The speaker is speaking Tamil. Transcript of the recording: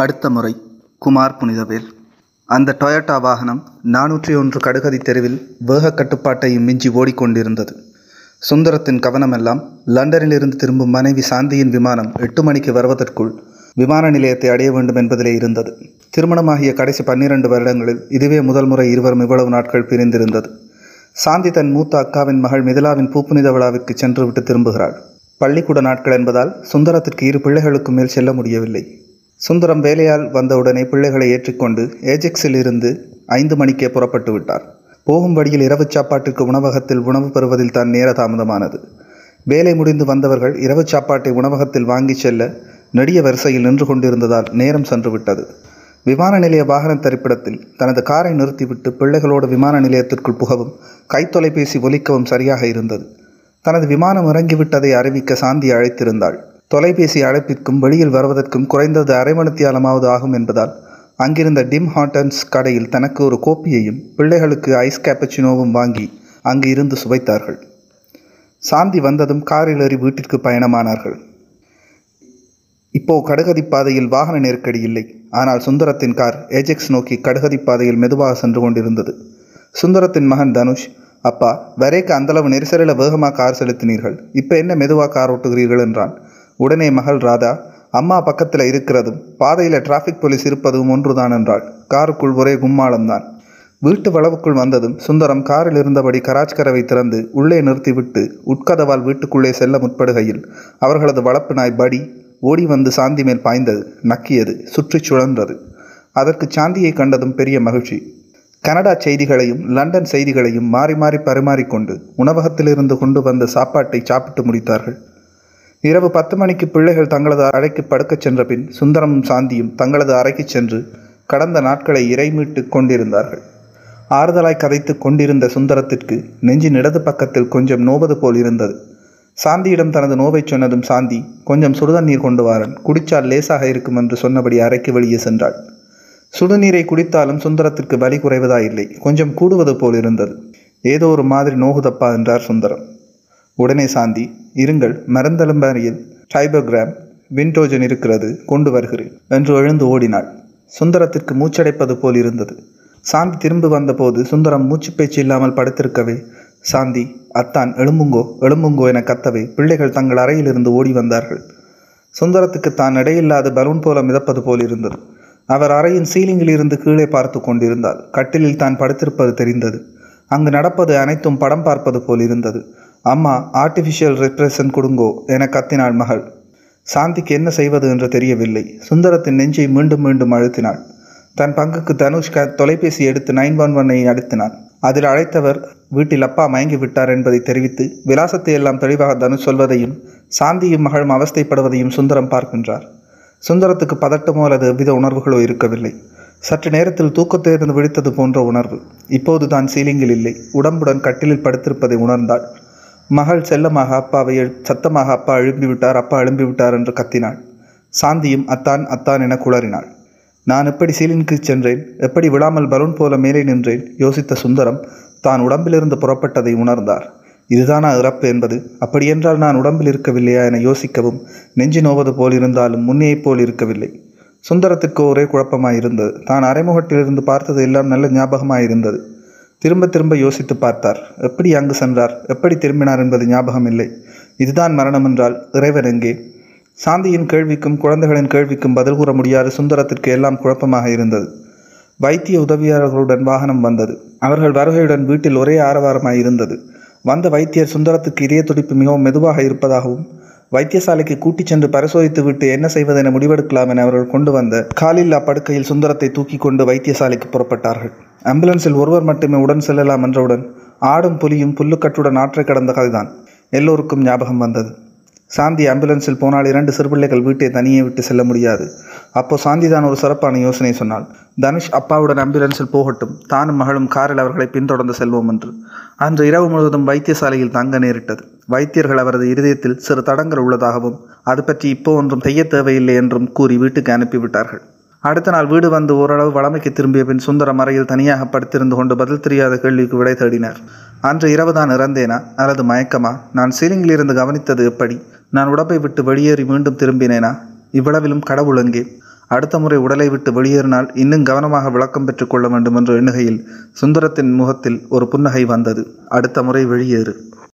அடுத்த முறை குமார் புனிதவேல். அந்த டொயோட்டா வாகனம் நானூற்றி ஒன்று கடுகதி தெருவில் வேக கட்டுப்பாட்டையும் மிஞ்சி ஓடிக்கொண்டிருந்தது. சுந்தரத்தின் கவனமெல்லாம் லண்டனிலிருந்து திரும்பும் மனைவி சாந்தியின் விமானம் எட்டு மணிக்கு வருவதற்குள் விமான நிலையத்தை அடைய வேண்டும் என்பதிலே இருந்தது. திருமணமாகிய கடைசி பன்னிரண்டு வருடங்களில் இதுவே முதல் முறை இருவரும் இவ்வளவு நாட்கள் பிரிந்திருந்தது. சாந்தி தன் மூத்த அக்காவின் மகள் மிதிலாவின் பூப்புனித விழாவிற்கு சென்றுவிட்டு திரும்புகிறாள். பள்ளிக்கூட நாட்கள் என்பதால் சுந்தரத்திற்கு இரு பிள்ளைகளுக்கு மேல் செல்ல முடியவில்லை. சுந்தரம் வேலையால் வந்தவுடனே பிள்ளைகளை ஏற்றிக்கொண்டு ஏஜெக்ஸில் இருந்து ஐந்து மணிக்கே புறப்பட்டு விட்டார். போகும் வழியில் இரவு சாப்பாட்டிற்கு உணவகத்தில் உணவு பெறுவதில் தான் நேர தாமதமானது. வேலை முடிந்து வந்தவர்கள் இரவு சாப்பாட்டை உணவகத்தில் வாங்கிச் செல்ல நெடிய வரிசையில் நின்று கொண்டிருந்ததால் நேரம் சென்று விட்டது. விமான நிலைய வாகன தரிப்பிடத்தில் தனது காரை நிறுத்திவிட்டு பிள்ளைகளோடு விமான நிலையத்திற்குள் புகவும் கைத்தொலைபேசி ஒலிக்கவும் சரியாக இருந்தது. தனது விமானம் இறங்கிவிட்டதை அறிவிக்க சாந்தி அழைத்திருந்தாள். தொலைபேசி அழைப்பிற்கும் வெளியில் வருவதற்கும் குறைந்தது அரை மணித்தியாலமாவது ஆகும் என்பதால் அங்கிருந்த டிம் ஹாட்டன்ஸ் கடையில் தனக்கு ஒரு கோப்பியையும் பிள்ளைகளுக்கு ஐஸ் கேப்பச்சினோவும் வாங்கி அங்கு இருந்து சுவைத்தார்கள். சாந்தி வந்ததும் காரில் ஏறி வீட்டிற்கு பயணமானார்கள். இப்போ கடுகதி பாதையில் வாகன நெருக்கடி இல்லை. ஆனால் சுந்தரத்தின் கார் ஏஜெக்ஸ் நோக்கி கடுகதி பாதையில் மெதுவாக சென்று கொண்டிருந்தது. சுந்தரத்தின் மகன் தனுஷ் அப்பா வரைக்கு அந்தளவு நெரிசலில் வேகமாக கார் செலுத்தினீர்கள். இப்போ என்ன மெதுவாக கார் ஓட்டுகிறீர்கள்? என்றான். உடனே மகள் ராதா அம்மா பக்கத்தில் இருக்கிறதும் பாதையில் டிராஃபிக் போலீஸ் இருப்பதும் ஒன்றுதான் என்றாள். காருக்குள் ஒரே கும்மாளம்தான். வீட்டு வளவுக்குள் வந்ததும் சுந்தரம் காரில் இருந்தபடி கராஜ் கரவை திறந்து உள்ளே நிறுத்திவிட்டு உட்கதவால் வீட்டுக்குள்ளே செல்ல முற்படுகையில் அவர்களது வளர்ப்பு நாய் படி ஓடி வந்து சாந்தி மேல் பாய்ந்தது நக்கியது சுற்றிச் சுழன்றது. அதற்கு சாந்தியை கண்டதும் பெரிய மகிழ்ச்சி. கனடா செய்திகளையும் லண்டன் செய்திகளையும் மாறி மாறி பரிமாறிக்கொண்டு உணவகத்திலிருந்து கொண்டு வந்த சாப்பாட்டை சாப்பிட்டு முடித்தார்கள். இரவு பத்து மணிக்கு பிள்ளைகள் தங்களது அறைக்கு படுக்கச் சென்ற பின் சுந்தரமும் சாந்தியும் தங்களது அறைக்கு சென்று கடந்த நாட்களை இறைமீட்டு கொண்டிருந்தார்கள். ஆறுதலாய் கதைத்து கொண்டிருந்த சுந்தரத்திற்கு நெஞ்சின் இடது பக்கத்தில் கொஞ்சம் நோவது போல் இருந்தது. சாந்தியிடம் தனது நோவை சொன்னதும் சாந்தி கொஞ்சம் சுடுதண்ணீர் கொண்டு வாரன். குடித்தால் லேசாக இருக்கும் என்று சொன்னபடி அறைக்கு வெளியே சென்றாள். சுடுநீரை குடித்தாலும் சுந்தரத்திற்கு வலி குறைவதாயில்லை. கொஞ்சம் கூடுவது போல் இருந்தது. ஏதோ ஒரு மாதிரி நோகுதப்பா என்றார் சுந்தரம். உடனே சாந்தி இருங்கள் மருந்தெலும்பரியில் டைபோகிராம் விண்டோஜன் இருக்கிறது கொண்டு வருகிறேன் என்று எழுந்து ஓடினாள். சுந்தரத்திற்கு மூச்சடைப்பது போல் இருந்தது. சாந்தி திரும்பி வந்தபோது சுந்தரம் மூச்சு பேச்சு இல்லாமல் படுத்திருக்கவே சாந்தி அத்தான் எழும்புங்கோ எழும்புங்கோ என கத்தவே பிள்ளைகள் தங்கள் அறையிலிருந்து ஓடி வந்தார்கள். சுந்தரத்துக்கு தான் இடையில்லாத பலூன் போல மிதப்பது போல் இருந்தது. அவர் அறையின் சீலிங்கில் இருந்து கீழே பார்த்து கொண்டிருந்தாள் கட்டிலில் தான் படுத்திருப்பது தெரிந்தது. அங்கு நடப்பது அனைத்தும் படம் பார்ப்பது போல் இருந்தது. அம்மா ஆர்டிஃபிஷியல் ரெப்ரசன் கொடுங்கோ என கத்தினாள் மகள். சாந்திக்கு என்ன செய்வது என்று தெரியவில்லை. சுந்தரத்தின் நெஞ்சை மீண்டும் மீண்டும் அழுத்தினாள். தன் பங்குக்கு தனுஷ் க தொலைபேசி எடுத்து நைன் ஒன் ஒன்னை அழுத்தினான் அதில் அழைத்தவர் வீட்டில் அப்பா மயங்கி விட்டார் என்பதை தெரிவித்து விலாசத்தை எல்லாம் தெளிவாக தனுஷ் சொல்வதையும் சாந்தியும் மகளும் அவஸ்தைப்படுவதையும் சுந்தரம் பார்க்கின்றார். சுந்தரத்துக்கு பதட்டமோ அல்லது எவ்வித உணர்வுகளோ இருக்கவில்லை. சற்று நேரத்தில் தூக்கத்திலிருந்து விழித்தது போன்ற உணர்வு. இப்போது தான் சீலிங்கில் இல்லை. உடம்புடன் கட்டிலில் படுத்திருப்பதை உணர்ந்தாள். மகள் செல்லமாக அப்பாவை எழு- சத்தமாக அப்பா எழும்பிவிட்டார் அப்பா எழும்பிவிட்டார் என்று கத்தினாள். சாந்தியும் அத்தான் அத்தான் என குளறினாள். நான் எப்படி சீலினுக்கு சென்றேன்? எப்படி விழாமல் பலூன் போல மேலே நின்றேன்? யோசித்த சுந்தரம் தான் உடம்பிலிருந்து புறப்பட்டதை உணர்ந்தார். இதுதானா இறப்பு என்பது? அப்படியென்றால் நான் உடம்பில் இருக்கவில்லையா என யோசிக்கவும் நெஞ்சு நோவது போல் இருந்தாலும் முன்னையைப் போல் இருக்கவில்லை. சுந்தரத்திற்கு ஒரே குழப்பமாயிருந்தது. தான் அரைமுகட்டிலிருந்து பார்த்தது எல்லாம் நல்ல ஞாபகமாயிருந்தது. திரும்ப திரும்ப யோசித்து பார்த்தார். எப்படி அங்கு சென்றார்? எப்படி திரும்பினார் என்பது ஞாபகம் இல்லை. இதுதான் மரணம் என்றால் இறைவன் எங்கே? சாந்தியின் கேள்விக்கும் குழந்தைகளின் கேள்விக்கும் பதில் கூற முடியாத சுந்தரத்திற்கு எல்லாம் குழப்பமாக இருந்தது. வைத்திய உதவியாளர்களுடன் வாகனம் வந்தது. அவர்கள் வருகையுடன் வீட்டில் ஒரே ஆரவாரமாய் இருந்தது. வந்த வைத்தியர் சுந்தரத்துக்கு இதய துடிப்பு மிகவும் மெதுவாக இருப்பதாகவும் வைத்தியசாலைக்கு கூட்டிச் சென்று பரிசோதித்து விட்டு என்ன செய்வதென முடிவெடுக்கலாம் என அவர்கள் கொண்டு வந்த காலில்லா படுக்கையில் சுந்தரத்தை தூக்கி கொண்டு வைத்தியசாலைக்கு புறப்பட்டார்கள். ஆம்புலன்ஸில் ஒருவர் மட்டுமே உடன் செல்லலாம் என்றவுடன் ஆடும் புலியும் புல்லுக்கட்டுடன் ஆற்றை கடந்த கதைதான். எல்லோருக்கும் ஞாபகம் வந்தது. சாந்தி ஆம்புலன்ஸில் போனால் இரண்டு சிறுபிள்ளைகள் வீட்டை தனியே விட்டு செல்ல முடியாது. அப்போ சாந்தி தான் ஒரு சிறப்பான யோசனை சொன்னாள். தனுஷ் அப்பாவுடன் ஆம்புலன்ஸில் போகட்டும். தானும் மகளும் காரில் அவர்களை பின்தொடர்ந்து செல்வோம் என்று. அன்று இரவு முழுவதும் வைத்தியசாலையில் தங்க நேரிட்டது. வைத்தியர்கள் அவரது இருதயத்தில் சிறு தடங்கள் உள்ளதாகவும் அது பற்றி இப்போ ஒன்றும் செய்ய தேவையில்லை என்றும் கூறி வீட்டுக்கு அனுப்பிவிட்டார்கள். அடுத்த நாள் வீடு வந்து ஓரளவு வளமைக்கு திரும்பிய பின் சுந்தரம் அறையில் தனியாக படுத்திருந்து கொண்டு பதில் தெரியாத கேள்விக்கு விடை தேடினார். அன்று இரவு தான் இறந்தேனா? அல்லது மயக்கமா? நான் சீலிங்கில் இருந்து கவனித்தது எப்படி? நான் உடம்பை விட்டு வெளியேறி மீண்டும் திரும்பினேனா? இவ்வளவிலும் கடவுள் எங்கே? அடுத்த முறை உடலை விட்டு வெளியேறினால் இன்னும் கவனமாக விளக்கம் பெற்றுக்கொள்ள வேண்டும் என்ற எண்ணுகையில் சுந்தரத்தின் முகத்தில் ஒரு புன்னகை வந்தது. அடுத்த முறை வெளியேறு.